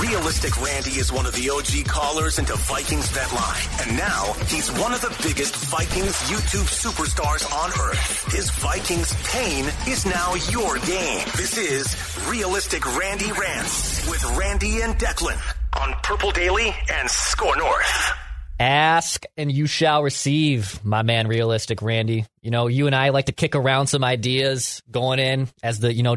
Realistic Randy is one of the OG callers into Vikings Vet Line. And now he's one of the biggest Vikings YouTube superstars on earth. His Vikings pain is now your game. This is Realistic Randy Rants with Randy and Declan on Purple Daily and SKOR North. Ask and you shall receive, my man, realistic Randy. You know, you and I like to kick around some ideas going in as the, you know,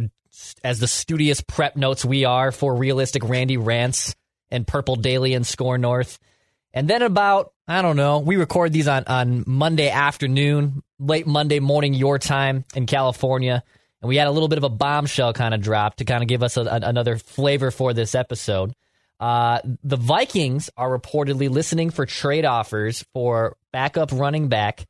as the studious prep notes we are for realistic Randy rants and Purple Daily and SKOR North. And then about, I don't know, we record these on, on Monday afternoon, late Monday morning, your time in California. And we had a little bit of a bombshell kind of drop to kind of give us a, a, another flavor for this episode. Uh, the Vikings are reportedly listening for trade offers for backup running back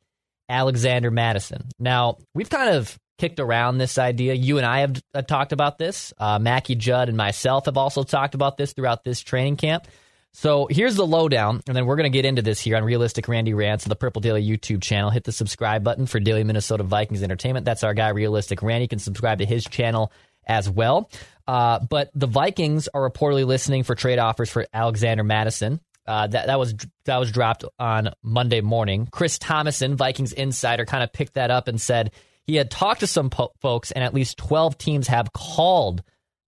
Alexander Mattison. Now, we've kind of kicked around this idea. You and I have uh, talked about this. Uh, Mackey Judd and myself have also talked about this throughout this training camp. So here's the lowdown, and then we're going to get into this here on Realistic Randy Rants on the Purple Daily YouTube channel. Hit the subscribe button for Daily Minnesota Vikings Entertainment. That's our guy, Realistic Randy. You can subscribe to his channel as well. Uh, but the Vikings are reportedly listening for trade offers for Alexander Mattison. Uh, that that was that was dropped on Monday morning. Chris Tomasson, Vikings insider, kind of picked that up and said he had talked to some po- folks, and at least twelve teams have called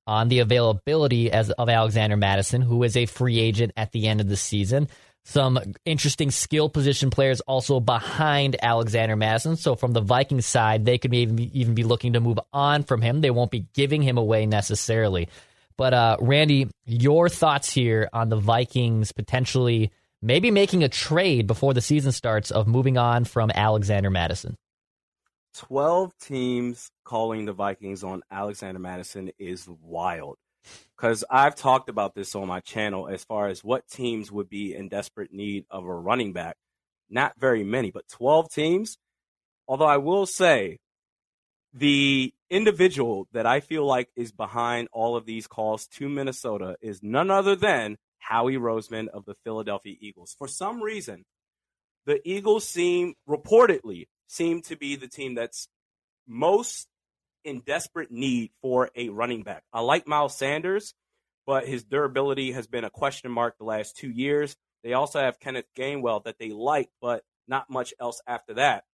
on the availability as of Alexander Mattison, who is a free agent at the end of the season. Some interesting skill position players also behind Alexander Mattison. So from the Vikings side, they could even be, even be looking to move on from him. They won't be giving him away necessarily. But uh, Randy, your thoughts here on the Vikings potentially maybe making a trade before the season starts of moving on from Alexander Mattison? 12 teams calling the Vikings on Alexander Mattison is wild. Because I've talked about this on my channel as far as what teams would be in desperate need of a running back. Not very many, but 12 teams. Although I will say, the individual that I feel like is behind all of these calls to Minnesota is none other than Howie Roseman of the Philadelphia Eagles. For some reason, the Eagles seem reportedly seem to be the team that's most in desperate need for a running back. I like Miles Sanders, but his durability has been a question mark the last two years. They also have Kenneth Gainwell that they like, but not much else after that.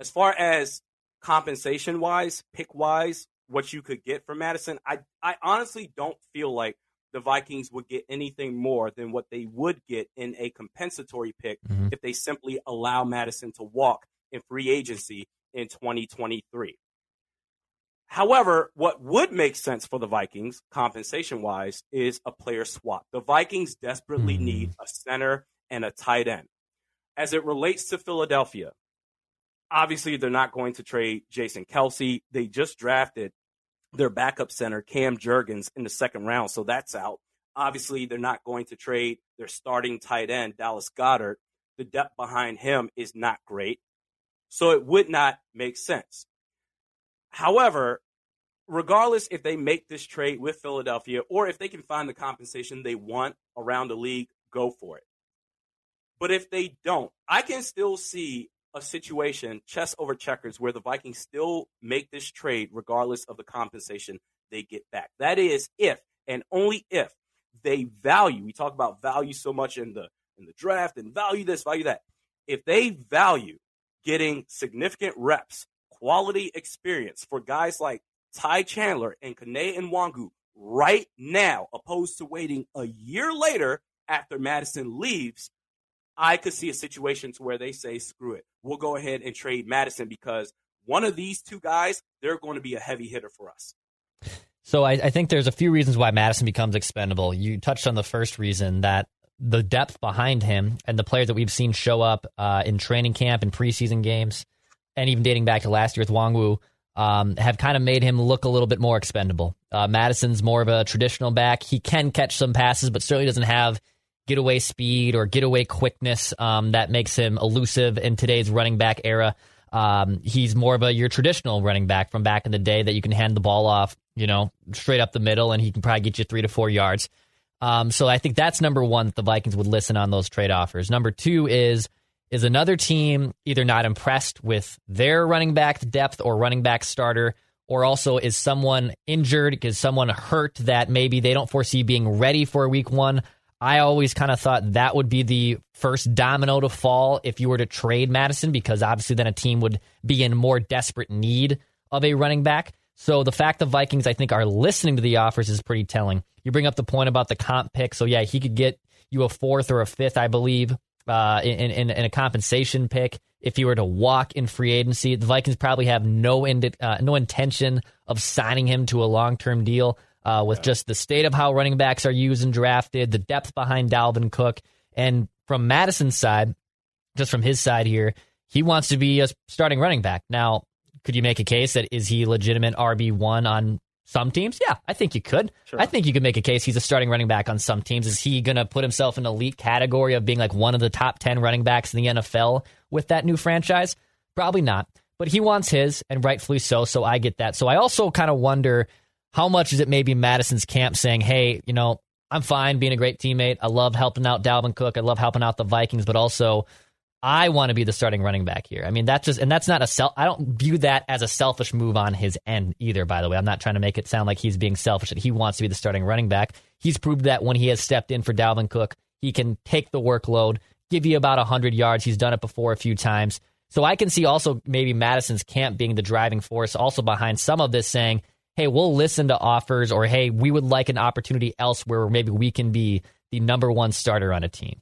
As far as compensation wise, pick wise, what you could get from Mattison, I, I honestly don't feel like the Vikings would get anything more than what they would get in a compensatory pick mm-hmm. if they simply allow Mattison to walk in free agency in 2023. However, what would make sense for the Vikings, compensation wise, is a player swap. The Vikings desperately mm-hmm. need a center and a tight end. As it relates to Philadelphia, obviously they're not going to trade Jason Kelce. They just drafted their backup center, Cam Jurgens, in the second round, so that's out. Obviously, they're not going to trade their starting tight end, Dallas Goedert. The depth behind him is not great. So it would not make sense. However, regardless if they make this trade with Philadelphia or if they can find the compensation they want around the league, go for it. But if they don't, I can still see a situation, chess over checkers, where the Vikings still make this trade regardless of the compensation they get back. That is if and only if they value. We talk about value so much in the in the draft and value this, value that. If they value getting significant reps, quality experience for guys like Ty Chandler and Kene Nwangwu right now, opposed to waiting a year later after Mattison leaves, I could see a situation to where they say, screw it. We'll go ahead and trade Mattison because one of these two guys, they're going to be a heavy hitter for us. So I, I, think there's a few reasons why Mattison becomes expendable. You touched on the first reason that the depth behind him and the players that we've seen show up uh, in training camp and preseason games, and even dating back to last year with Nwangwu, um, have kind of made him look a little bit more expendable. Uh, Mattison's more of a traditional back. He can catch some passes, but certainly doesn't have getaway speed or getaway quickness um, that makes him elusive in today's running back era. Um, he's more of a your traditional running back from back in the day that you can hand the ball off, you know, straight up the middle, and he can probably get you three to four yards. Um, so I think that's number one that the Vikings would listen on those trade offers. Number two is is another team either not impressed with their running back depth or running back starter, or also is someone injured, is someone hurt that maybe they don't foresee being ready for week one. I always kind of thought that would be the first domino to fall if you were to trade Mattison, because obviously then a team would be in more desperate need of a running back. So the fact the Vikings, I think, are listening to the offers is pretty telling. You bring up the point about the comp pick. So yeah, he could get you a fourth or a fifth, I believe, uh, in, in, in a compensation pick if he were to walk in free agency. The Vikings probably have no indi- uh, no intention of signing him to a long term deal uh, with just the state of how running backs are used and drafted, the depth behind Dalvin Cook, and from Mattison's side, just from his side here, he wants to be a starting running back. Now, could you make a case that is he legitimate RB one on some teams? Yeah, I think you could. Sure. I think you could make a case he's a starting running back on some teams. Is he going to put himself in elite category of being like one of the top 10 running backs in the NFL with that new franchise? Probably not. But he wants his, and rightfully so. So I get that. So I also kind of wonder how much is it maybe Mattison's camp saying, hey, you know, I'm fine being a great teammate. I love helping out Dalvin Cook. I love helping out the Vikings, but also I want to be the starting running back here. I mean, that's just, and that's not a self, I don't view that as a selfish move on his end either, by the way. I'm not trying to make it sound like he's being selfish, that he wants to be the starting running back. He's proved that when he has stepped in for Dalvin Cook, he can take the workload, give you about 100 yards. He's done it before a few times. So I can see also maybe Mattison's camp being the driving force also behind some of this saying, hey, we'll listen to offers or hey, we would like an opportunity elsewhere where maybe we can be the number one starter on a team?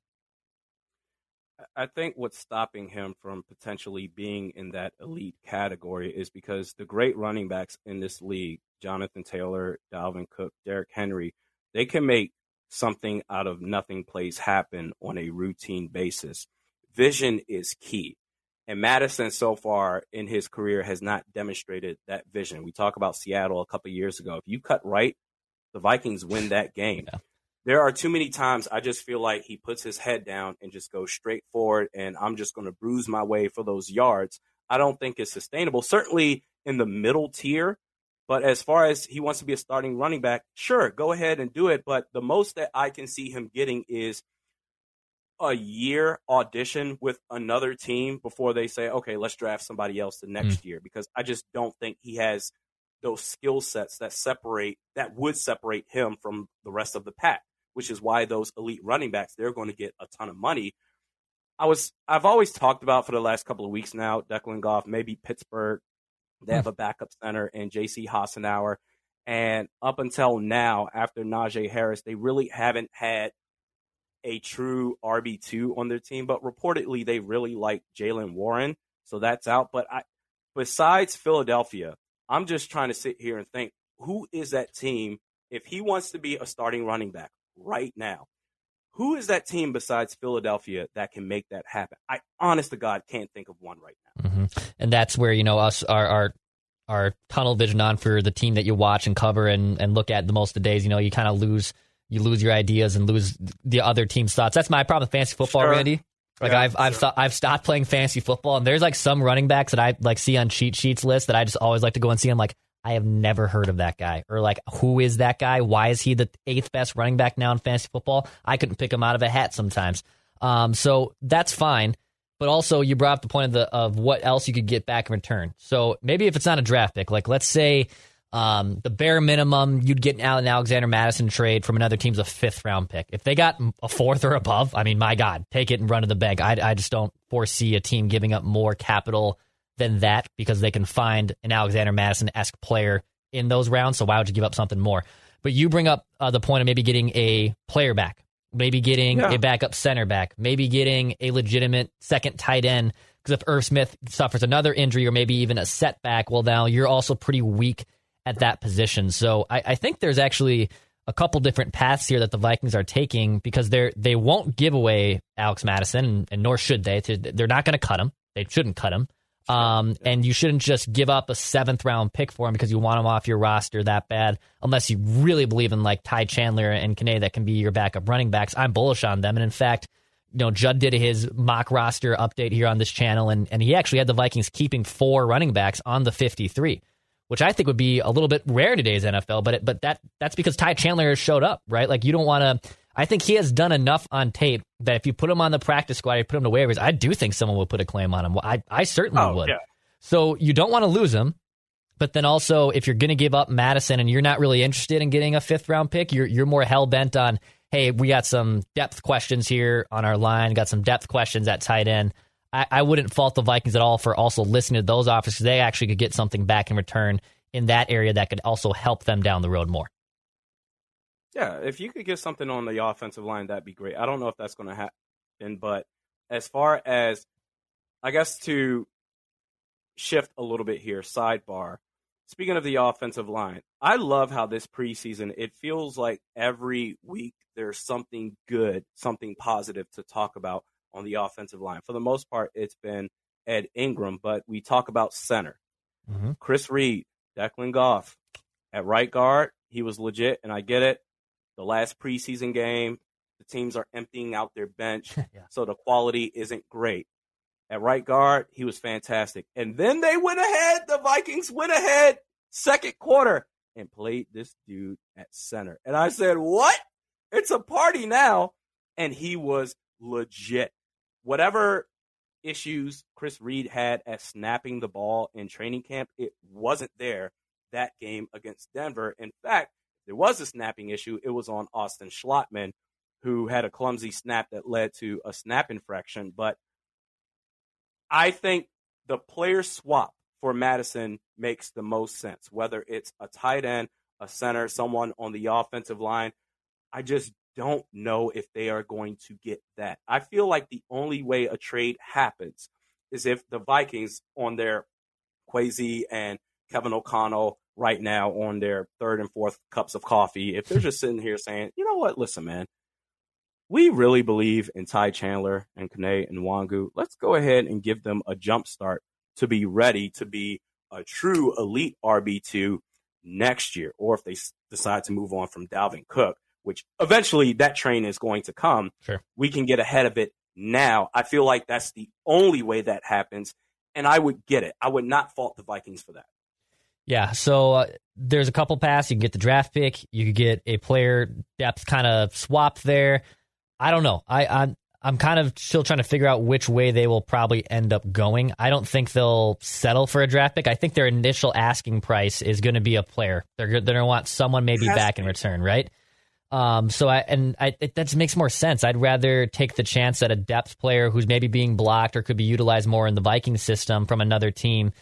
I think what's stopping him from potentially being in that elite category is because the great running backs in this league, Jonathan Taylor, Dalvin Cook, Derrick Henry, they can make something out of nothing plays happen on a routine basis. Vision is key. And Mattison, so far in his career, has not demonstrated that vision. We talked about Seattle a couple years ago. If you cut right, the Vikings win that game. There are too many times I just feel like he puts his head down and just goes straight forward, and I'm just going to bruise my way for those yards. I don't think it's sustainable. Certainly in the middle tier, but as far as he wants to be a starting running back, sure, go ahead and do it. But the most that I can see him getting is a year audition with another team before they say, okay, let's draft somebody else the next mm. year. Because I just don't think he has those skill sets that separate that would separate him from the rest of the pack. Which is why those elite running backs they're going to get a ton of money. I was I've always talked about for the last couple of weeks now, Declan Goff, maybe Pittsburgh. They have hmm. a backup center in J.C. Hassenauer. And up until now, after Najee Harris, they really haven't had a true RB2 on their team, but reportedly they really like Jaylen Warren. So that's out. But I, besides Philadelphia, I'm just trying to sit here and think who is that team if he wants to be a starting running back right now? Who is that team besides Philadelphia that can make that happen? I, honest to God, can't think of one right now. Mm-hmm. And that's where you know us our, our our tunnel vision on for the team that you watch and cover and and look at the most of the days. You know, you kind of lose you lose your ideas and lose the other team's thoughts. That's my problem with fantasy football, sure. Randy. Like yeah, I've I've sure. I've stopped playing fantasy football, and there's like some running backs that I like see on cheat sheets list that I just always like to go and see. I'm like, I have never heard of that guy, or like, who is that guy? Why is he the eighth best running back now in fantasy football? I couldn't pick him out of a hat sometimes. Um, so that's fine. But also, you brought up the point of the of what else you could get back in return. So maybe if it's not a draft pick, like let's say um, the bare minimum you'd get now an Alexander Mattison trade from another team's a fifth round pick. If they got a fourth or above, I mean, my God, take it and run to the bank. I, I just don't foresee a team giving up more capital than that because they can find an Alexander Mattison esque player in those rounds. So why would you give up something more? But you bring up uh, the point of maybe getting a player back, maybe getting Yeah. a backup center back, maybe getting a legitimate second tight end. Because if Irv Smith suffers another injury or maybe even a setback, well, now you're also pretty weak at that position. So I, I think there's actually a couple different paths here that the Vikings are taking because they're they won't give away Alex Mattison, and, and nor should they. They're not going to cut him. They shouldn't cut him. Um, and you shouldn't just give up a seventh round pick for him because you want him off your roster that bad, unless you really believe in like Ty Chandler and Kene that can be your backup running backs. I'm bullish on them, and in fact, you know, Judd did his mock roster update here on this channel, and and he actually had the Vikings keeping four running backs on the 53 which I think would be a little bit rare in today's NFL. But it, but that that's because Ty Chandler showed up, right? Like you don't want to. I think he has done enough on tape that if you put him on the practice squad, you put him to waivers. I do think someone will put a claim on him. I I certainly Oh, would. yeah. So you don't want to lose him. But then also, if you're going to give up Mattison and you're not really interested in getting a fifth round pick, you're you're more hell bent on, hey, we got some depth questions here on our line, got some depth questions at tight end. I, I wouldn't fault the Vikings at all for also listening to those offers because they actually could get something back in return in that area that could also help them down the road more. Yeah, if you could get something on the offensive line, that'd be great. I don't know if that's going to happen, but as far as, I guess to shift a little bit here, sidebar. Speaking of the offensive line, I love how this preseason it feels like every week there's something good, something positive to talk about on the offensive line. For the most part, it's been Ed Ingram, but we talk about center. Mm-hmm. Chris Reed, Declan Goff. At right guard, he was legit, and I get it. The last preseason game, the teams are emptying out their bench, Yeah. so the quality isn't great. At right guard, he was fantastic. And then they went ahead, the Vikings went ahead, second quarter, and played this dude at center. And I said, What? It's a party now. And he was legit. Whatever issues Chris Reed had at snapping the ball in training camp, it wasn't there that game against Denver. In fact, there was a snapping issue, it was on Austin Schlottman, who had a clumsy snap that led to a snap infraction. But I think the player swap for Mattison makes the most sense, whether it's a tight end, a center, someone on the offensive line. I just don't know if they are going to get that. I feel like the only way a trade happens is if the Vikings on their Kwesi and Kevin O'Connell right now on their third and fourth cups of coffee, if they're just sitting here saying, you know what, listen, man, we really believe in Ty Chandler and Kene Nwangwu. Let's go ahead and give them a jump start to be ready to be a true elite RB2 next year, or if they s- decide to move on from Dalvin Cook, which eventually that train is going to come. Sure. We can get ahead of it now. I feel like that's the only way that happens, and I would get it. I would not fault the Vikings for that. Yeah, so uh, there's a couple paths. You can get the draft pick. You could get a player depth kind of swap there. I don't know. I, I'm I'm kind of still trying to figure out which way they will probably end up going. I don't think they'll settle for a draft pick. I think their initial asking price is going to be a player. They're they're going to want someone maybe back in return, right? Um, so I and I it, that just makes more sense. I'd rather take the chance that a depth player who's maybe being blocked or could be utilized more in the Viking system from another team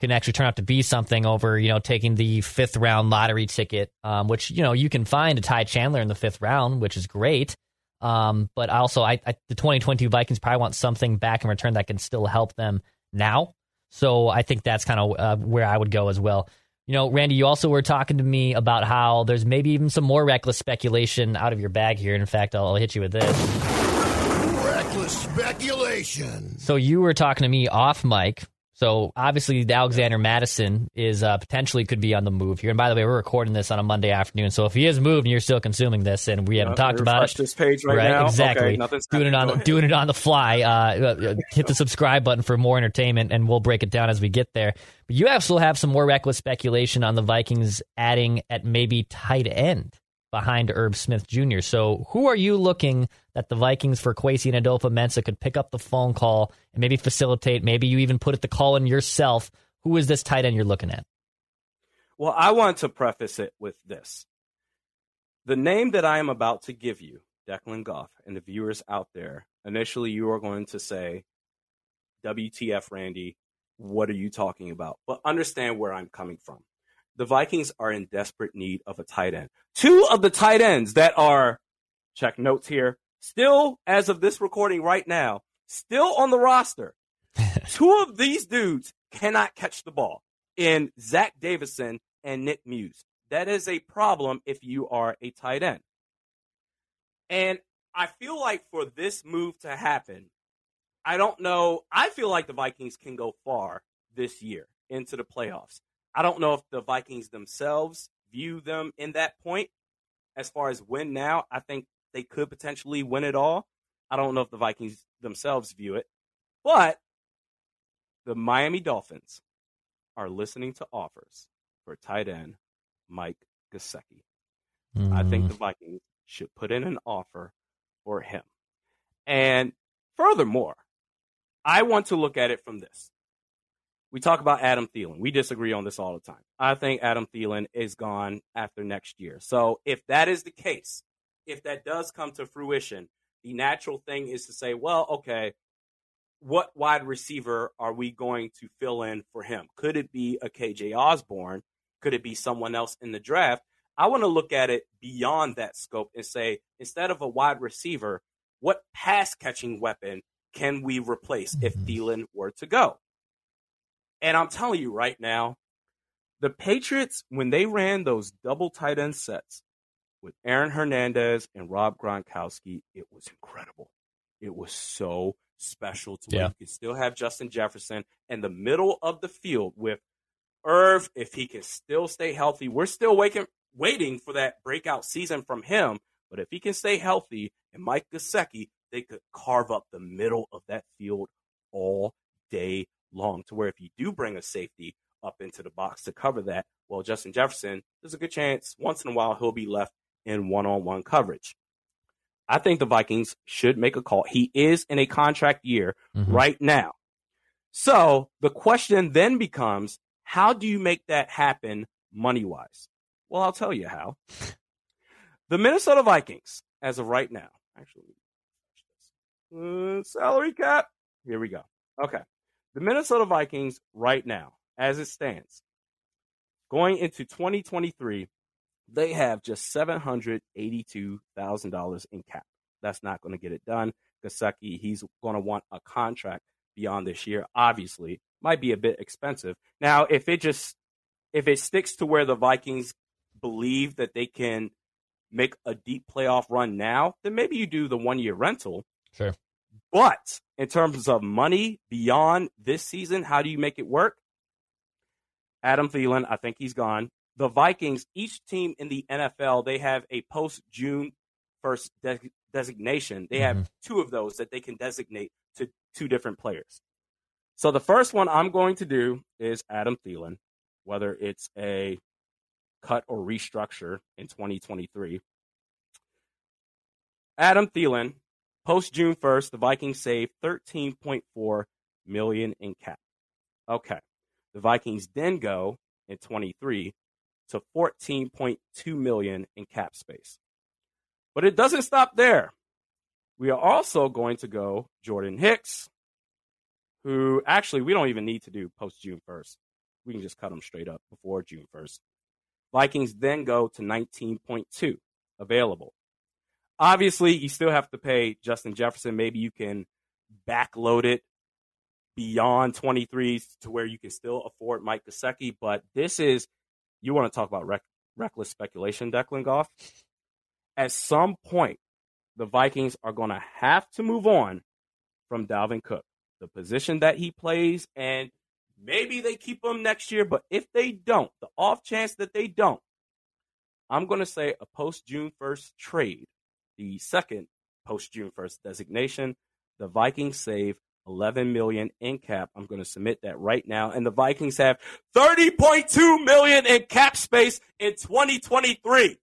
can actually turn out to be something over, you know, taking the fifth round lottery ticket, um, which you know you can find a Ty Chandler in the fifth round, which is great. Um, but also, I, I the 2022 Vikings probably want something back in return that can still help them now. So I think that's kind of uh, where I would go as well. You know, Randy, you also were talking to me about how there's maybe even some more reckless speculation out of your bag here. In fact, I'll, I'll hit you with this. Reckless speculation. So you were talking to me off mic. So obviously, the Alexander Mattison is uh, potentially could be on the move here. And by the way, we're recording this on a Monday afternoon. So if he is moved and you're still consuming this, and we haven't Uh, talked about it, this page right, now. Exactly. Okay, doing it on the, doing it on the fly. Uh, uh, hit the subscribe button for more entertainment, and we'll break it down as we get there. But you also have some more reckless speculation on the Vikings adding at maybe tight end behind Irv Smith Jr. So who are you looking that the Vikings for Kwesi and Adofo-Mensah could pick up the phone call and maybe facilitate? Maybe you even put it the call in yourself. Who is this tight end you're looking at? Well, I want to preface it with this. The name that I am about to give you, Declan Goff, and the viewers out there, initially you are going to say, WTF, Randy, what are you talking about? But understand where I'm coming from. The Vikings are in desperate need of a tight end. Two of the tight ends that are, check notes here, still, as of this recording right now, still on the roster. Two of these dudes cannot catch the ball in Zach Davidson and Nick Muse. That is a problem if you are a tight end. And I feel like for this move to happen, I don't know. I feel like the Vikings can go far this year into the playoffs. I don't know if the Vikings themselves view them in that point as far as win now. I think they could potentially win it all. I don't know if the Vikings themselves view it, but the Miami Dolphins are listening to offers for tight end Mike Gesicki. Mm. I think the Vikings should put in an offer for him. And furthermore, I want to look at it from this. We talk about Adam Thielen. We disagree on this all the time. I think Adam Thielen is gone after next year. So if that is the case, if that does come to fruition, the natural thing is to say, well, okay, what wide receiver are we going to fill in for him? Could it be a KJ Osborn? Could it be someone else in the draft? I want to look at it beyond that scope and say, instead of a wide receiver, what pass catching weapon can we replace if mm-hmm. Thielen were to go? And I'm telling you right now, the Patriots, when they ran those double tight end sets with Aaron Hernandez and Rob Gronkowski, it was incredible. It was so special to where yeah. you could still have Justin Jefferson in the middle of the field with Irv, if he can still stay healthy. We're still waiting, waiting for that breakout season from him. But if he can stay healthy and Mike Gesicki, they could carve up the middle of that field all day long to where if you do bring a safety up into the box to cover that, well, Justin Jefferson, there's a good chance once in a while he'll be left in one on one coverage. I think the Vikings should make a call. He is in a contract year mm-hmm. right now. So the question then becomes how do you make that happen money wise? Well, I'll tell you how. The Minnesota Vikings, as of right now, actually, uh, salary cap. Here we go. Okay. The Minnesota Vikings, right now, as it stands, going into 2023, they have just $782,000 in cap. That's not going to get it done. Gesicki, he's going to want a contract beyond this year. Obviously, might be a bit expensive. Now, if it just if it sticks to where the Vikings believe that they can make a deep playoff run now, then maybe you do the one year rental. Sure. But in terms of money beyond this season, how do you make it work? Adam Thielen, I think he's gone. The Vikings, each team in the NFL, they have a post June 1st de- designation. They have mm-hmm. two of those that they can designate to two different players. So the first one I'm going to do is Adam Thielen, whether it's a cut or restructure in 2023. Adam Thielen, post June 1st, the Vikings saved 13.4 million in cap. Okay. The Vikings then go in 23 to 14.2 million in cap space. But it doesn't stop there. We are also going to go Jordan Hicks, who actually we don't even need to do post June 1st. We can just cut them straight up before June 1st. Vikings then go to 19.2 available. Obviously, you still have to pay Justin Jefferson. Maybe you can backload it beyond 23 to where you can still afford Mike Gesicki. But this is, you want to talk about rec- reckless speculation, Declan Goff. At some point, the Vikings are going to have to move on from Dalvin Cook, the position that he plays, and maybe they keep him next year. But if they don't, the off chance that they don't, I'm going to say a post June 1st trade, the second post June 1st designation. The Vikings save 11 million in cap. I'm going to submit that right now. And the Vikings have 30.2 million in cap space in 2023.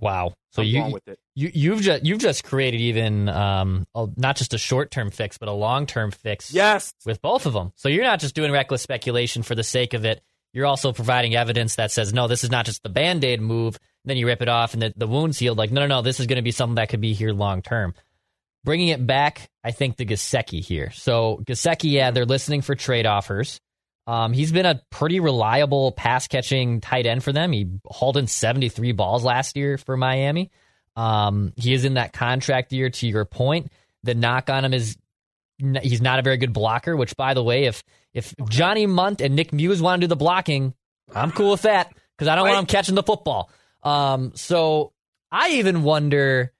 Wow. So you, you you've just you've just created even um a, not just a short term fix but a long term fix. Yes. With both of them. So you're not just doing reckless speculation for the sake of it. You're also providing evidence that says no, this is not just the band aid move. Then you rip it off and the, the wound's healed. Like no, no, no, this is going to be something that could be here long term. Bringing it back, I think the Gesicki here. So Gesicki, yeah, they're listening for trade offers. Um, he's been a pretty reliable pass catching tight end for them. He hauled in 73 balls last year for Miami. Um, he is in that contract year. To your point, the knock on him is he's not a very good blocker. Which, by the way, if if Johnny Mundt and Nick Muse want to do the blocking, I'm cool with that because I don't want him catching the football. Um, so I even wonder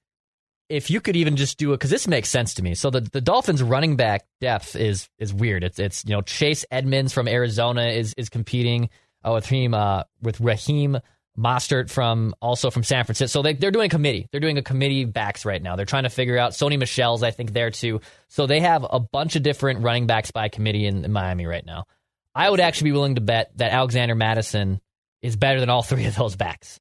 if you could even just do it because this makes sense to me. So the, the Dolphins running back depth is is weird. It's it's you know Chase Edmonds from Arizona is is competing uh, with him uh, with Raheem Mostert from also from San Francisco. So they, they're doing a committee. They're doing a committee backs right now. They're trying to figure out Sony Michel's I think there too. So they have a bunch of different running backs by committee in, in Miami right now. I would actually be willing to bet that Alexander Mattison is better than all three of those backs.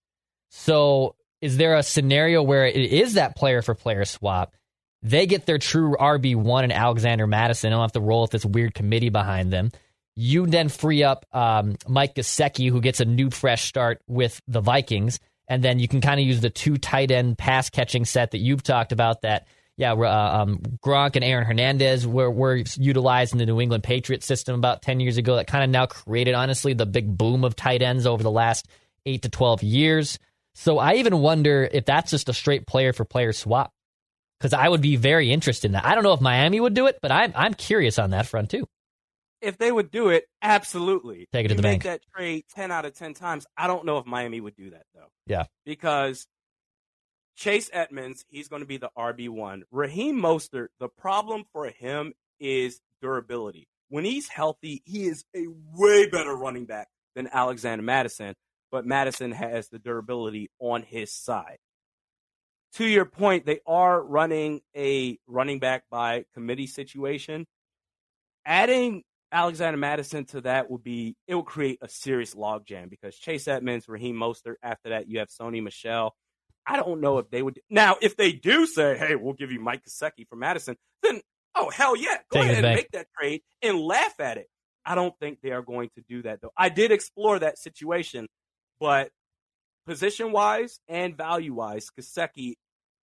So is there a scenario where it is that player for player swap? They get their true RB1 and Alexander Mattison. They don't have to roll with this weird committee behind them. You then free up um, Mike Gesicki, who gets a new fresh start with the Vikings. And then you can kind of use the two tight end pass catching set that you've talked about that, yeah, uh, um, Gronk and Aaron Hernandez were, were utilized in the New England Patriot system about 10 years ago that kind of now created, honestly, the big boom of tight ends over the last 8 to 12 years. So I even wonder if that's just a straight player for player swap because I would be very interested in that. I don't know if Miami would do it, but I'm I'm curious on that front too. If they would do it, absolutely. Take it to you the make bank. that trade 10 out of 10 times. I don't know if Miami would do that, though. Yeah. Because Chase Edmonds, he's going to be the RB1. Raheem Mostert, the problem for him is durability. When he's healthy, he is a way better running back than Alexander Mattison, but Mattison has the durability on his side. To your point, they are running a running back by committee situation. Adding Alexander Mattison to that would be it will create a serious logjam because Chase Edmonds, Raheem Mostert. After that, you have Sony Michel. I don't know if they would now if they do say, "Hey, we'll give you Mike Gesicki for Mattison," then oh hell yeah, go Take ahead and make that trade and laugh at it. I don't think they are going to do that though. I did explore that situation, but position wise and value wise, Gesicki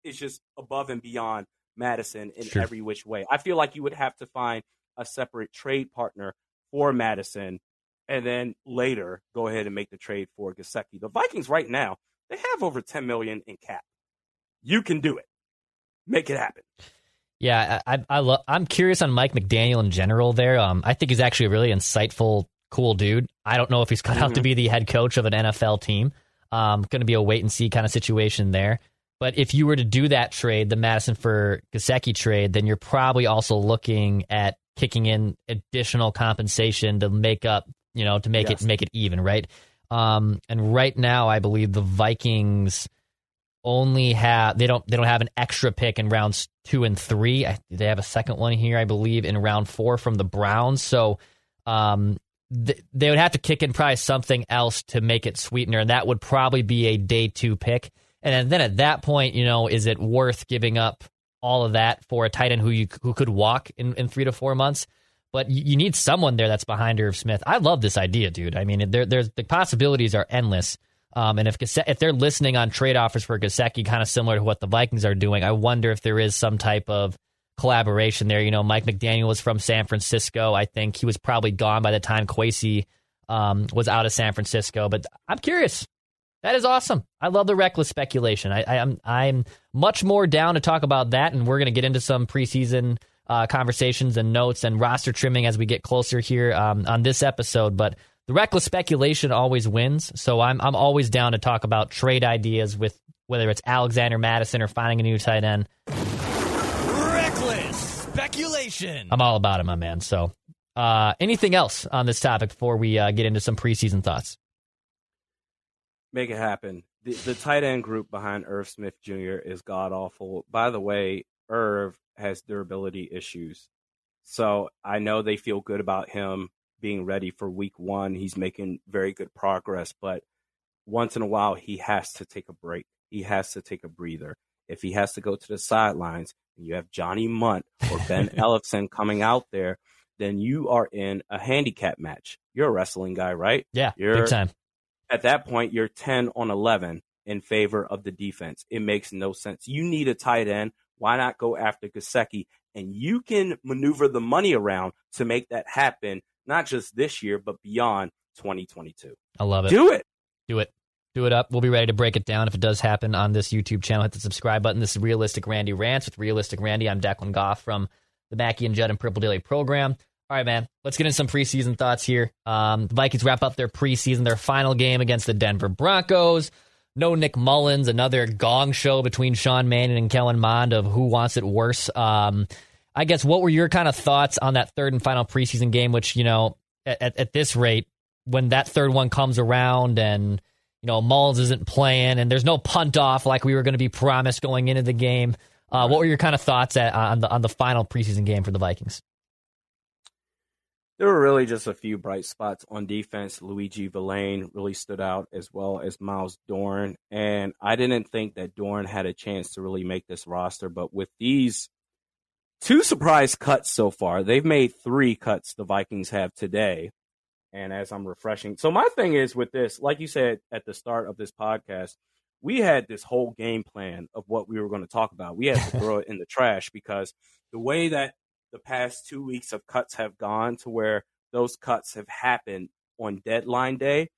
is just above and beyond Mattison in Sure. every which way. I feel like you would have to find a separate trade partner for Mattison and then later go ahead and make the trade for Gesicki. The Vikings right now, they have over 10 million in cap. You can do it. Make it happen. Yeah, I, I, I lo- I'm curious on Mike McDaniel in general. There, um, I think he's actually a really insightful, cool dude. I don't know if he's cut out to be the head coach of an NFL team. Um, going to be a wait and see kind of situation there. But if you were to do that trade, the Mattison for Gesicki trade, then you're probably also looking at kicking in additional compensation to make up, you know, to make Yes. it make it even, right? Um, and right now, I believe the Vikings only have they don't they don't have an extra pick in rounds two and three. I, they have a second one here, I believe, in round four from the Browns. So um, th- they would have to kick in probably something else to make it sweetener, and that would probably be a day two pick. And then at that point, you know, is it worth giving up all of that for a tight end who you who could walk in, in three to four months? But you, need someone there that's behind Irv Smith. I love this idea, dude. I mean, there, there's the possibilities are endless. Um, and if if they're listening on trade offers for Gesicki, kind of similar to what the Vikings are doing, I wonder if there is some type of collaboration there. You know, Mike McDaniel was from San Francisco. I think he was probably gone by the time Kwesi um, was out of San Francisco. But I'm curious. That is awesome. I love the reckless speculation. I, am I'm much more down to talk about that, and we're going to get into some preseason uh, conversations and notes and roster trimming as we get closer here um, on this episode. But the reckless speculation always wins, so I'm I'm always down to talk about trade ideas with whether it's Alexander Mattison or finding a new tight end. Reckless speculation. I'm all about it, my man. So, uh, anything else on this topic before we uh, get into some preseason thoughts? Make it happen. The, the tight end group behind Irv Smith Jr. is god awful. By the way, Irv has durability issues. So I know they feel good about him being ready for week one. He's making very good progress, but once in a while, he has to take a break. He has to take a breather. If he has to go to the sidelines and you have Johnny Mundt or Ben Ellefson coming out there, then you are in a handicap match. You're a wrestling guy, right? Yeah, You're- big time. at that point you're 10 on 11 in favor of the defense. It makes no sense. You need a tight end. Why not go after Gesicki? And you can maneuver the money around to make that happen not just this year, but beyond 2022. I love it. Do it. Do it. Do it up. We'll be ready to break it down if it does happen on this YouTube channel. Hit the subscribe button. This is Realistic Randy Rants with Realistic Randy. I'm Declan Goff from the Mackey and Judd and Purple Daily program. All right, man. Let's get in some preseason thoughts here. Um, the Vikings wrap up their preseason, their final game against the Denver Broncos. No Nick Mullens, another gong show between Sean Mannion and Kellen Mond of who wants it worse. Um, I guess what were your kind of thoughts on that third and final preseason game, which, you know, at, at this rate, when that third one comes around and, you know, Mullens isn't playing and there's no punt off like we were going to be promised going into the game. Uh, what were your kind of thoughts at, on the on the final preseason game for the Vikings? There were really just a few bright spots on defense. Luiji Vilain really stood out as well as Myles Dorn. And I didn't think that Dorn had a chance to really make this roster, but with these two surprise cuts so far, they've made three cuts the Vikings have today. And as I'm refreshing, so my thing is with this, like you said at the start of this podcast, we had this whole game plan of what we were going to talk about. We had to throw it in the trash because the way that the past two weeks of cuts have gone to where those cuts have happened on deadline day,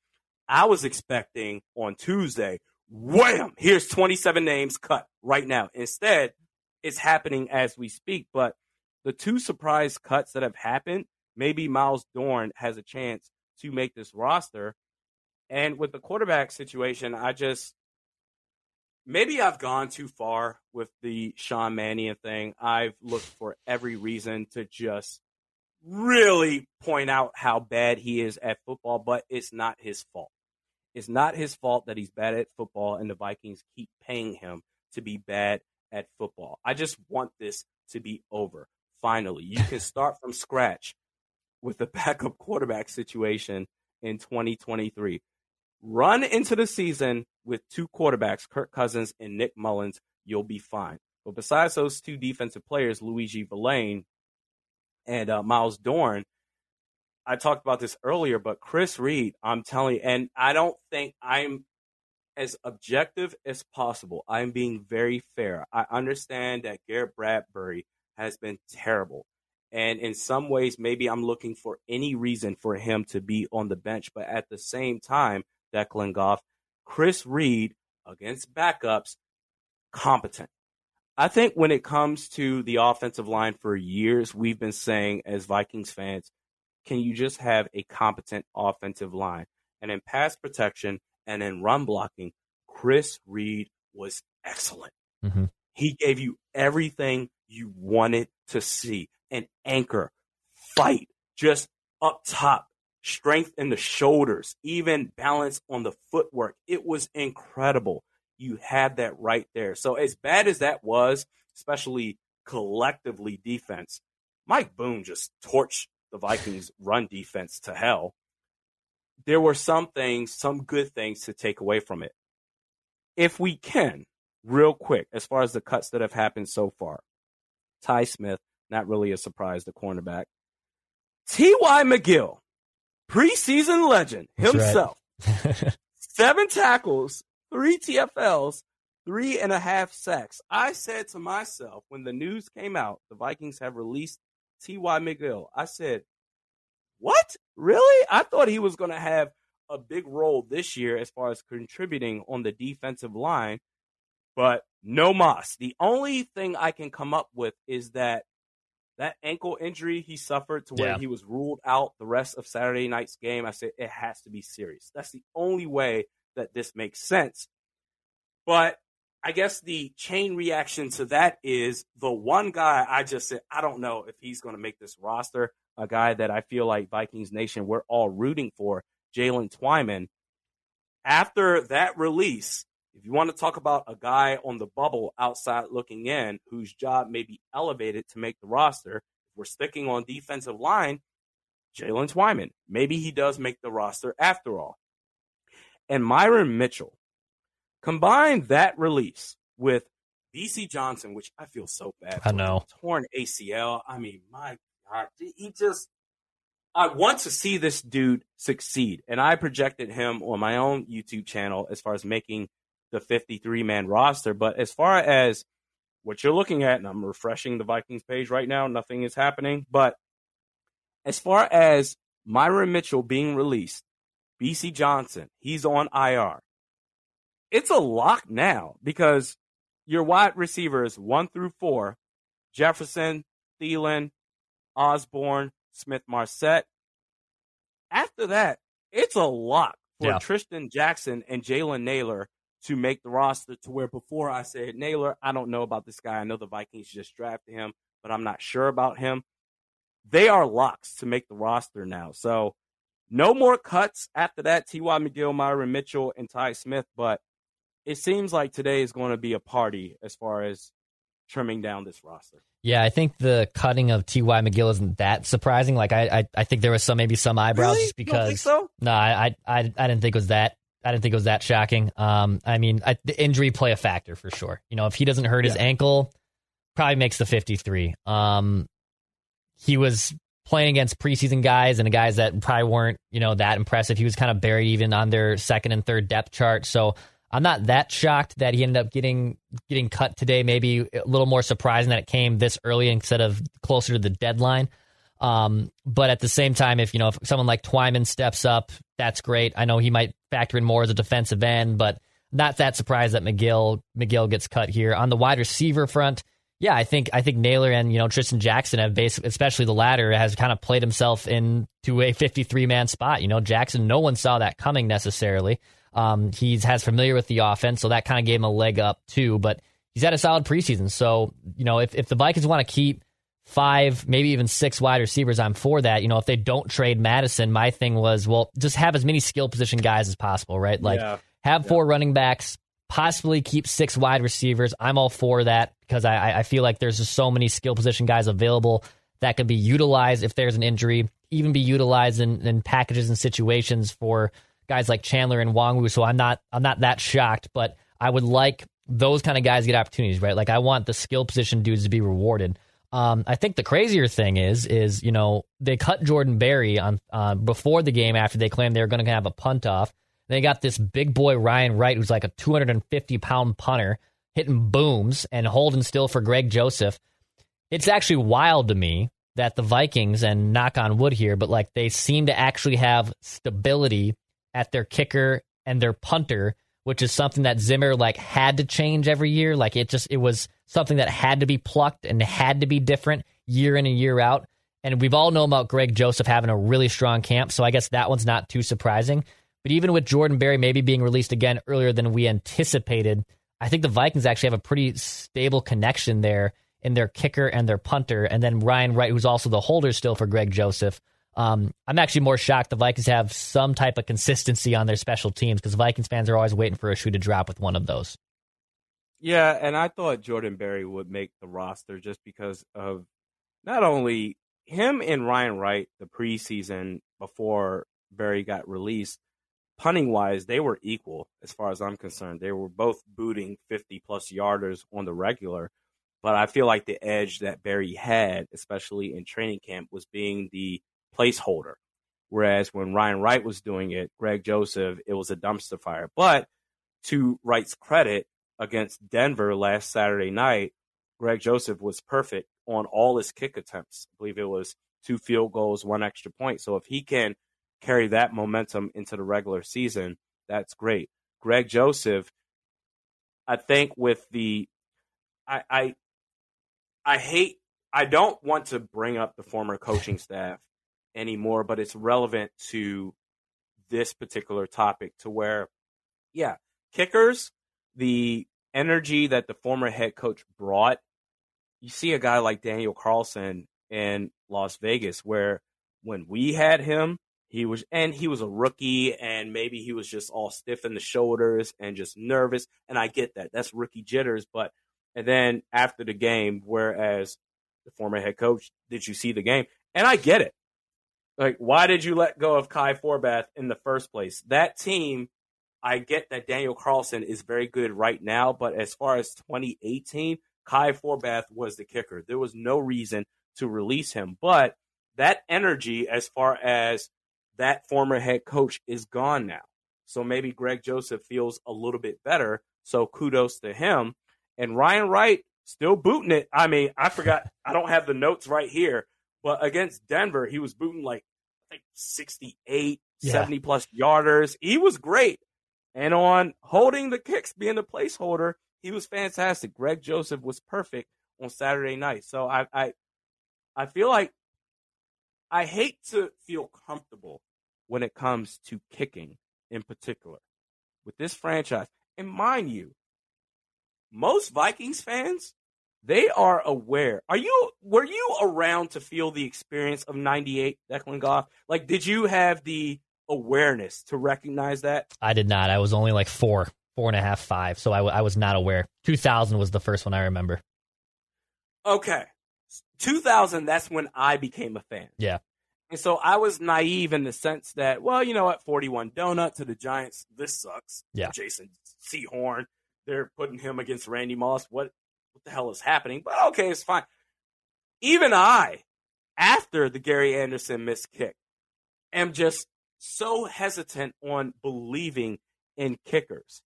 I was expecting on Tuesday, wham, here's 27 names cut right now. Instead, it's happening as we speak. But the two surprise cuts that have happened, maybe Myles Dorn has a chance to make this roster. And with the quarterback situation, I just maybe I've gone too far with the Sean Mannion thing. I've looked for every reason to just really point out how bad he is at football, but it's not his fault. It's not his fault that he's bad at football and the Vikings keep paying him to be bad at football. I just want this to be over. Finally, you can start from scratch with the backup quarterback situation in 2023 run into the season with two quarterbacks, Kirk Cousins and Nick Mullens, you'll be fine. But besides those two defensive players, Luiji Vilain and uh, Myles Dorn, I talked about this earlier, but Chris Reed, I'm telling you, and I don't think I'm as objective as possible. I'm being very fair. I understand that Garrett Bradbury has been terrible. And in some ways, maybe I'm looking for any reason for him to be on the bench. But at the same time, Declan Goff. Chris Reed against backups, competent. I think when it comes to the offensive line for years, we've been saying as Vikings fans, can you just have a competent offensive line? And in pass protection and in run blocking, Chris Reed was excellent. Mm-hmm. He gave you everything you wanted to see an anchor, fight, just up top, strength in the shoulders, even balance on the footwork. It was incredible. You had that right there. So, as bad as that was, especially collectively defense, Mike Boone just torched the Vikings' run defense to hell. There were some things, some good things to take away from it. If we can, real quick, as far as the cuts that have happened so far, Ty Smith, not really a surprise, the cornerback. T.Y. McGill, preseason legend himself. Right. seven tackles, three TFLs, three and a half sacks. I said to myself when the news came out, the Vikings have released T.Y. McGill. I said, what? Really? I thought he was going to have a big role this year as far as contributing on the defensive line, but no Moss. The only thing I can come up with is that that ankle injury he suffered to where yeah. he was ruled out the rest of Saturday night's game, I said it has to be serious. That's the only way that this makes sense. But I guess the chain reaction to that is the one guy I just said, I don't know if he's going to make this roster, a guy that I feel like Vikings Nation, we're all rooting for, Jaylen Twyman. After that release, if you want to talk about a guy on the bubble outside looking in whose job may be elevated to make the roster, if we're sticking on defensive line, Jaylen Twyman. Maybe he does make the roster after all. And Myron Mitchell. Combine that release with Bisi Johnson, which I feel so bad. For. I know. Torn ACL. I mean, my God. He just. I want to see this dude succeed. And I projected him on my own YouTube channel as far as making the 53 man roster. But as far as what you're looking at, and I'm refreshing the Vikings page right now, nothing is happening. But as far as Myron Mitchell being released, Bisi Johnson, he's on IR. It's a lock now because your wide receivers one through four, Jefferson, Thielen, Osborn, Smith Marset. After that, it's a lock for Yeah. Trishton Jackson and Jalen Nailor to make the roster to where before I said Nailor, I don't know about this guy. I know the Vikings just drafted him, but I'm not sure about him. They are locks to make the roster now. So no more cuts after that. T.Y. McGill, Myron Mitchell, and Ty Smith. But it seems like today is going to be a party as far as trimming down this roster. Yeah, I think the cutting of T.Y. McGill isn't that surprising. Like, I, I, I think there was some maybe some eyebrows Really? just You don't because. think so? No, I, I, I I didn't think it was that. I didn't think it was that shocking. Um, I mean, I, the injury play a factor for sure. You know, if he doesn't hurt his ankle, probably makes the fifty-three. Um, he was playing against preseason guys and guys that probably weren't, you know, that impressive. He was kind of buried even on their second and third depth chart. So I'm not that shocked that he ended up getting getting cut today. Maybe a little more surprising that it came this early instead of closer to the deadline. Um, but at the same time, if you know if someone like Twyman steps up, that's great. I know he might factor in more as a defensive end, but not that surprised that McGill McGill gets cut here on the wide receiver front. Yeah, I think I think Nailor and you know Trishton Jackson have basically, especially the latter, has kind of played himself into a 53 man spot. You know, Jackson, no one saw that coming necessarily. Um, he's has familiar with the offense, so that kind of gave him a leg up too. But he's had a solid preseason, so you know if if the Vikings want to keep five, maybe even six wide receivers, I'm for that. You know, if they don't trade Mattison, my thing was, well, just have as many skill position guys as possible, right? Like Yeah. have four running backs, possibly keep six wide receivers. I'm all for that because I, I- feel like there's just so many skill position guys available that can be utilized if there's an injury, even be utilized in, in packages and situations for guys like Chandler and Nwangwu. So I'm not I'm not that shocked, but I would like those kind of guys get opportunities, right? Like I want the skill position dudes to be rewarded. Um, I think the crazier thing is, is you know they cut Jordan Berry on uh, before the game after they claimed they were going to have a punt off. They got this big boy Ryan Wright, who's like a 250 pound punter, hitting booms and holding still for Greg Joseph. It's actually wild to me that the Vikings and knock on wood here, but like they seem to actually have stability at their kicker and their punter, which is something that Zimmer like had to change every year. Like it just it was something that had to be plucked and had to be different year in and year out. And we've all known about Greg Joseph having a really strong camp, so I guess that one's not too surprising. But even with Jordan Berry maybe being released again earlier than we anticipated, I think the Vikings actually have a pretty stable connection there in their kicker and their punter. And then Ryan Wright, who's also the holder still for Greg Joseph. Um, I'm actually more shocked the Vikings have some type of consistency on their special teams because Vikings fans are always waiting for a shoe to drop with one of those. Yeah, and I thought Jordan Berry would make the roster just because of not only him and Ryan Wright the preseason before Berry got released, punting wise, they were equal as far as I'm concerned. They were both booting 50 plus yarders on the regular. But I feel like the edge that Berry had, especially in training camp, was being the placeholder. Whereas when Ryan Wright was doing it, Greg Joseph, it was a dumpster fire. But to Wright's credit, against Denver last Saturday night, Greg Joseph was perfect on all his kick attempts. I believe it was two field goals, one extra point. So if he can carry that momentum into the regular season, that's great. Greg Joseph, I think with the I I I hate I don't want to bring up the former coaching staff anymore, but it's relevant to this particular topic to where yeah, kickers, the energy that the former head coach brought, you see a guy like Daniel Carlson in Las Vegas where when we had him, he was and he was a rookie and maybe he was just all stiff in the shoulders and just nervous and I get that. That's rookie jitters, but and then after the game whereas the former head coach, did you see the game? And I get it. Like why did you let go of Kai Forbath in the first place? That team I get that Daniel Carlson is very good right now, but as far as 2018, Kai Forbath was the kicker. There was no reason to release him, but that energy, as far as that former head coach, is gone now. So maybe Greg Joseph feels a little bit better. So kudos to him. And Ryan Wright still booting it. I mean, I forgot, I don't have the notes right here, but against Denver, he was booting like think 68, Yeah. 70 plus yarders. He was great. And on holding the kicks, being the placeholder, he was fantastic. Greg Joseph was perfect on Saturday night. So I I I feel like I hate to feel comfortable when it comes to kicking in particular with this franchise. And mind you, most Vikings fans, they are aware. Are you were you around to feel the experience of 98 Declan Goff? Like did you have the awareness to recognize that? I did not. I was only like four, four and a half, five. So I, w- I was not aware. 2000 was the first one I remember. Okay. 2000 that's when I became a fan. Yeah. And so I was naive in the sense that, well, you know what, 41 donut to the Giants, this sucks. Yeah. Jason Sehorn, they're putting him against Randy Moss. What what the hell is happening? But okay, it's fine. Even I, after the Gary Anderson missed kick, am just so hesitant on believing in kickers.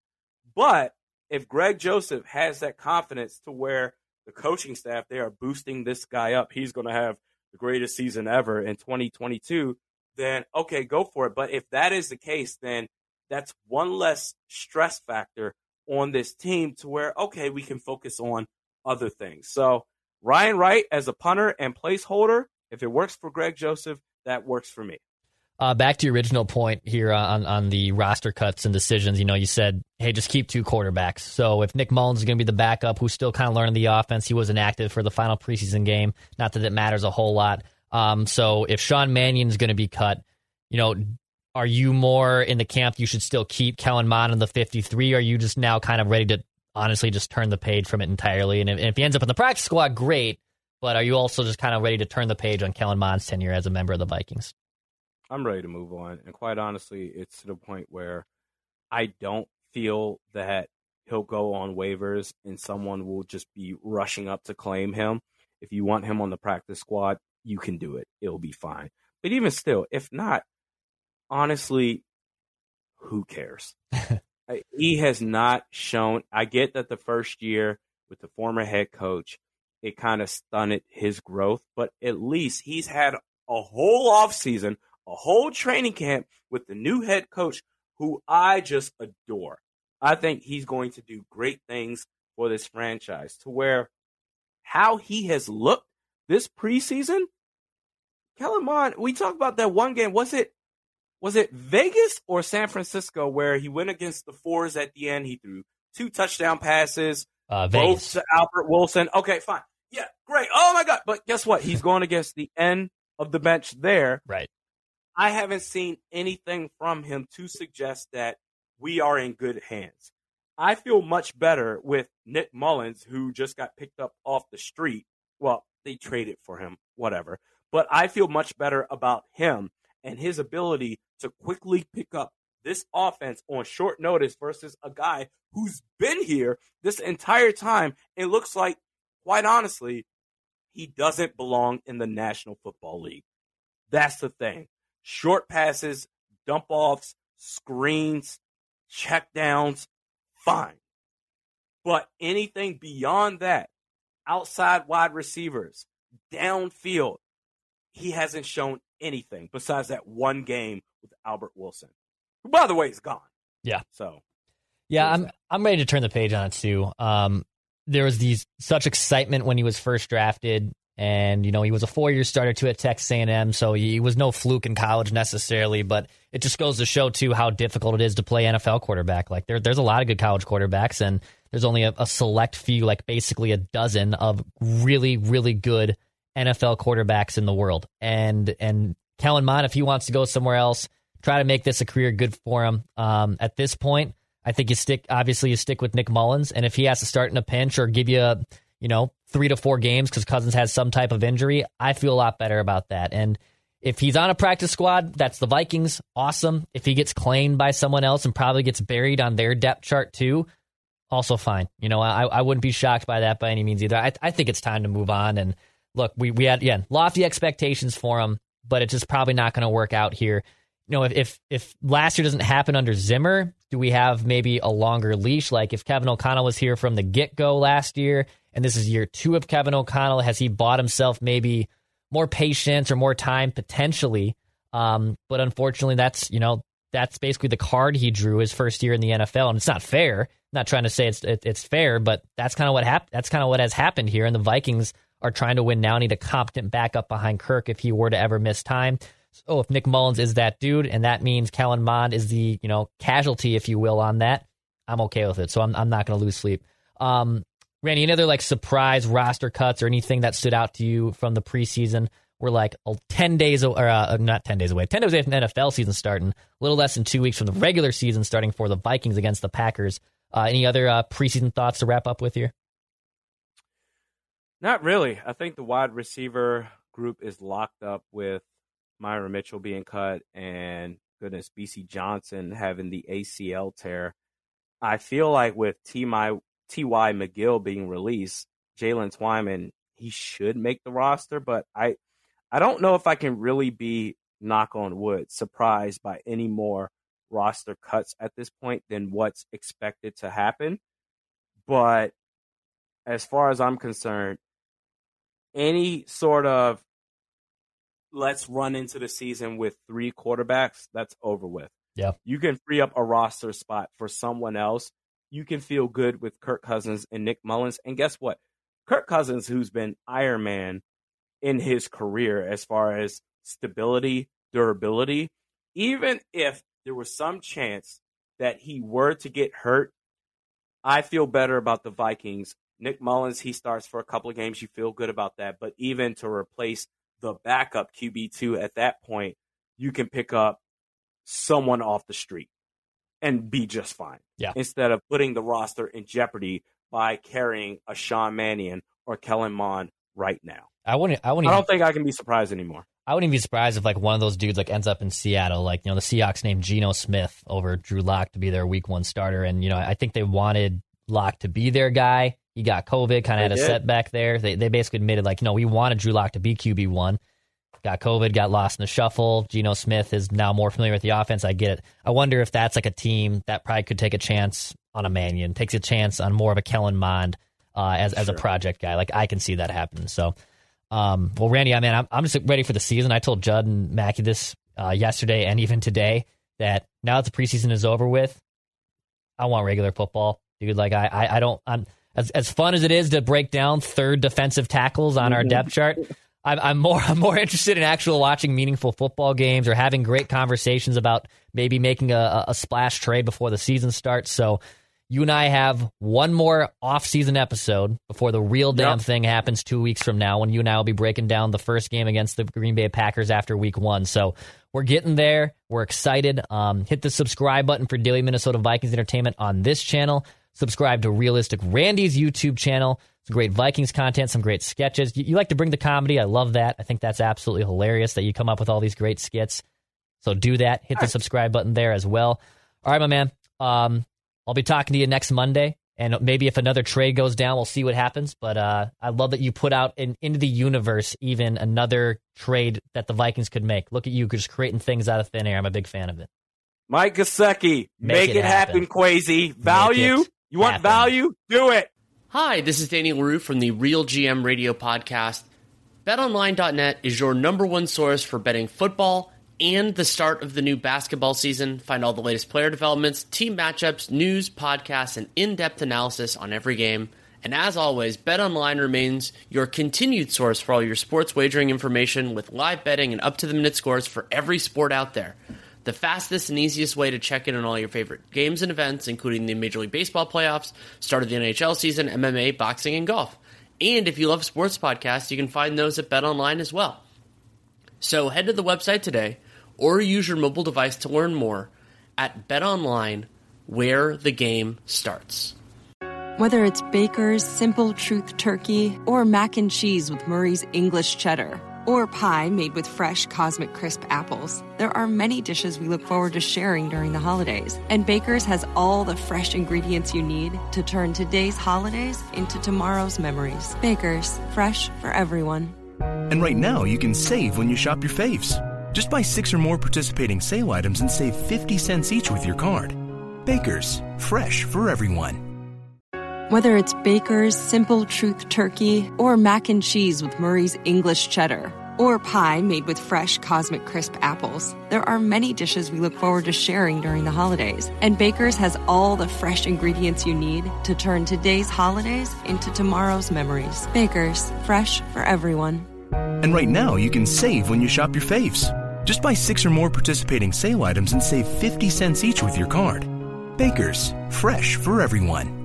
But if Greg Joseph has that confidence to where the coaching staff they are boosting this guy up, he's going to have the greatest season ever in 2022, then okay, go for it. But if that is the case, then that's one less stress factor on this team to where, okay, we can focus on other things. So Ryan Wright as a punter and placeholder, if it works for Greg Joseph, that works for me. Uh, back to your original point here on, on the roster cuts and decisions. You know, you said, hey, just keep two quarterbacks. So if Nick Mullens is going to be the backup who's still kind of learning the offense, he wasn't active for the final preseason game. Not that it matters a whole lot. Um, so if Sean Mannion is going to be cut, you know, are you more in the camp you should still keep Kellen Mond in the 53? Or are you just now kind of ready to honestly just turn the page from it entirely? And if, and if he ends up in the practice squad, great. But are you also just kind of ready to turn the page on Kellen Mond's tenure as a member of the Vikings? I'm ready to move on. And quite honestly, it's to the point where I don't feel that he'll go on waivers and someone will just be rushing up to claim him. If you want him on the practice squad, you can do it. It'll be fine. But even still, if not, honestly, who cares? I- he has not shown. I get that the first year with the former head coach, it kind of stunted his growth, but at least he's had a whole offseason, a whole training camp with the new head coach who I just adore. I think he's going to do great things for this franchise to where how he has looked this preseason. Kellen Mond, we talked about that one game. Was it was it Vegas or San Francisco where he went against the fours at the end? He threw two touchdown passes, Uh, both to Albert Wilson. Okay, fine. Yeah, great. Oh my God. But guess what? He's going against the end of the bench there. Right. I haven't seen anything from him to suggest that we are in good hands. I feel much better with Nick Mullens, who just got picked up off the street. Well, they traded for him, whatever. But I feel much better about him and his ability to quickly pick up this offense on short notice versus a guy who's been here this entire time. It looks like, quite honestly, he doesn't belong in the National Football League. That's the thing. Short passes, dump offs, screens, check downs, fine. But anything beyond that, outside wide receivers, downfield, he hasn't shown anything besides that one game with Albert Wilson, who, by the way, is gone. Yeah. So, Yeah, I'm I'm ready to turn the page on it too. Um, there was these such excitement when he was first drafted, and you know he was a four year starter too at Texas A&M, so he was no fluke in college necessarily. But it just goes to show too how difficult it is to play NFL quarterback. Like there, there's a lot of good college quarterbacks, and there's only a, a select few, like basically a dozen of really really good NFL quarterbacks in the world. And and Kellen Mond, if he wants to go somewhere else, try to make this a career good for him. Um, at this point. I think you stick obviously you stick with Nick Mullens, and if he has to start in a pinch or give you a you know three to four games because Cousins has some type of injury, I feel a lot better about that. And if he's on a practice squad, that's the Vikings. Awesome. If he gets claimed by someone else and probably gets buried on their depth chart too, also fine. You know, I, I wouldn't be shocked by that by any means either. I, I think it's time to move on. And look, we we had yeah lofty expectations for him, but it's just probably not going to work out here you know, if, if if last year doesn't happen under Zimmer, do we have maybe a longer leash? Like if Kevin O'Connell was here from the get go last year, and this is year two of Kevin O'Connell, has he bought himself maybe more patience or more time potentially Um, but unfortunately, that's you know that's basically the card he drew his first year in the NFL, and it's not fair. I'm not trying to say it's it, it's fair, but that's kind of what happened. That's kind of what has happened here, and the Vikings are trying to win now. Need a competent backup behind Kirk if he were to ever miss time. So if Nick Mullens is that dude, and that means Kellen Mond is the you know casualty, if you will, on that, I'm okay with it. So I'm I'm not going to lose sleep. Um, Randy, any other like surprise roster cuts or anything that stood out to you from the preseason? We're like oh, 10 days, or uh, not 10 days away, 10 days away from the NFL season starting, a little less than two weeks from the regular season starting for the Vikings against the Packers. Uh, any other uh, preseason thoughts to wrap up with here? Not really. I think the wide receiver group is locked up with Myron Mitchell being cut and goodness, Bisi Johnson having the ACL tear. I feel like with T.Y. T.Y. McGill being released, Jaylen Twyman, he should make the roster, but I I don't know if I can really be knock on wood surprised by any more roster cuts at this point than what's expected to happen. But as far as I'm concerned, any sort of let's run into the season with three quarterbacks, that's over with. Yeah. You can free up a roster spot for someone else. You can feel good with Kirk Cousins and Nick Mullens. And guess what? Kirk Cousins, who's been Iron Man in his career as far as stability, durability, even if there was some chance that he were to get hurt, I feel better about the Vikings. Nick Mullens, he starts for a couple of games. You feel good about that. But even to replace the backup QB2 at that point, you can pick up someone off the street and be just fine. Yeah. Instead of putting the roster in jeopardy by carrying a Sean Mannion or Kellen Mond right now. I wouldn't. I wouldn't. I don't think I can be surprised anymore. I wouldn't even be surprised if like one of those dudes like ends up in Seattle, like you know the Seahawks named Geno Smith over Drew Lock to be their Week One starter, and you know I think they wanted Lock to be their guy. He got COVID, kind of had a did. setback there. They they basically admitted like you know we wanted Drew Lock to be QB one. Got COVID, got lost in the shuffle. Geno Smith is now more familiar with the offense. I get it. I wonder if that's like a team that probably could take a chance on a Mannion, takes a chance on more of a Kellen Mond uh, as as a project guy. Like I can see that happen. So, um, well, Randy, I mean, I'm I'm just ready for the season. I told Judd and Mackey this uh, yesterday and even today that now that the preseason is over with, I want regular football, dude. Like I I, I don't. I'm as as fun as it is to break down third defensive tackles on our depth chart. I'm, I'm more I'm more interested in actual watching meaningful football games or having great conversations about maybe making a, a- a splash trade before the season starts. So you and I have one more off-season episode before the real damn Yep. thing happens two weeks from now when you and I will be breaking down the first game against the Green Bay Packers after week one. So we're getting there. We're excited. Um, hit the subscribe button for Daily Minnesota Vikings Entertainment on this channel. Subscribe to Realistic Randy's YouTube channel. Some great Vikings content, some great sketches. You, you like to bring the comedy. I love that. I think that's absolutely hilarious that you come up with all these great skits. So do that. Hit the subscribe button there as well. All right, my man. Um, I'll be talking to you next Monday, and maybe if another trade goes down, we'll see what happens. But uh, I love that you put out in, into the universe even another trade that the Vikings could make. Look at you, just creating things out of thin air. I'm a big fan of it. Mike Gesicki, make, it it happen, happen. Kwesi. Value? You want happen. value? Do it. Hi, this is Danny Leroux from the RealGM Radio Podcast. BetOnline.net is your number one source for betting football and the start of the new basketball season. Find all the latest player developments, team matchups, news, podcasts, and in depth analysis on every game. And as always, BetOnline remains your continued source for all your sports wagering information with live betting and up to the minute scores for every sport out there. The fastest and easiest way to check in on all your favorite games and events, including the Major League Baseball playoffs, start of the NHL season, MMA, boxing, and golf. And if you love sports podcasts, you can find those at BetOnline as well. So head to the website today or use your mobile device to learn more at BetOnline, where the game starts. Whether it's Baker's Simple Truth Turkey or mac and cheese with Murray's English Cheddar or pie made with fresh Cosmic Crisp apples, there are many dishes we look forward to sharing during the holidays. And Baker's has all the fresh ingredients you need to turn today's holidays into tomorrow's memories. Baker's, fresh for everyone. And right now, you can save when you shop your faves. Just buy six or more participating sale items and save 50 cents each with your card. Baker's, fresh for everyone. Whether it's Baker's Simple Truth Turkey or mac and cheese with Murray's English Cheddar or pie made with fresh Cosmic Crisp apples. There are many dishes we look forward to sharing during the holidays, and Baker's has all the fresh ingredients you need to turn today's holidays into tomorrow's memories. Baker's, fresh for everyone. And right now, you can save when you shop your faves. Just buy six or more participating sale items and save 50 cents each with your card. Baker's, fresh for everyone.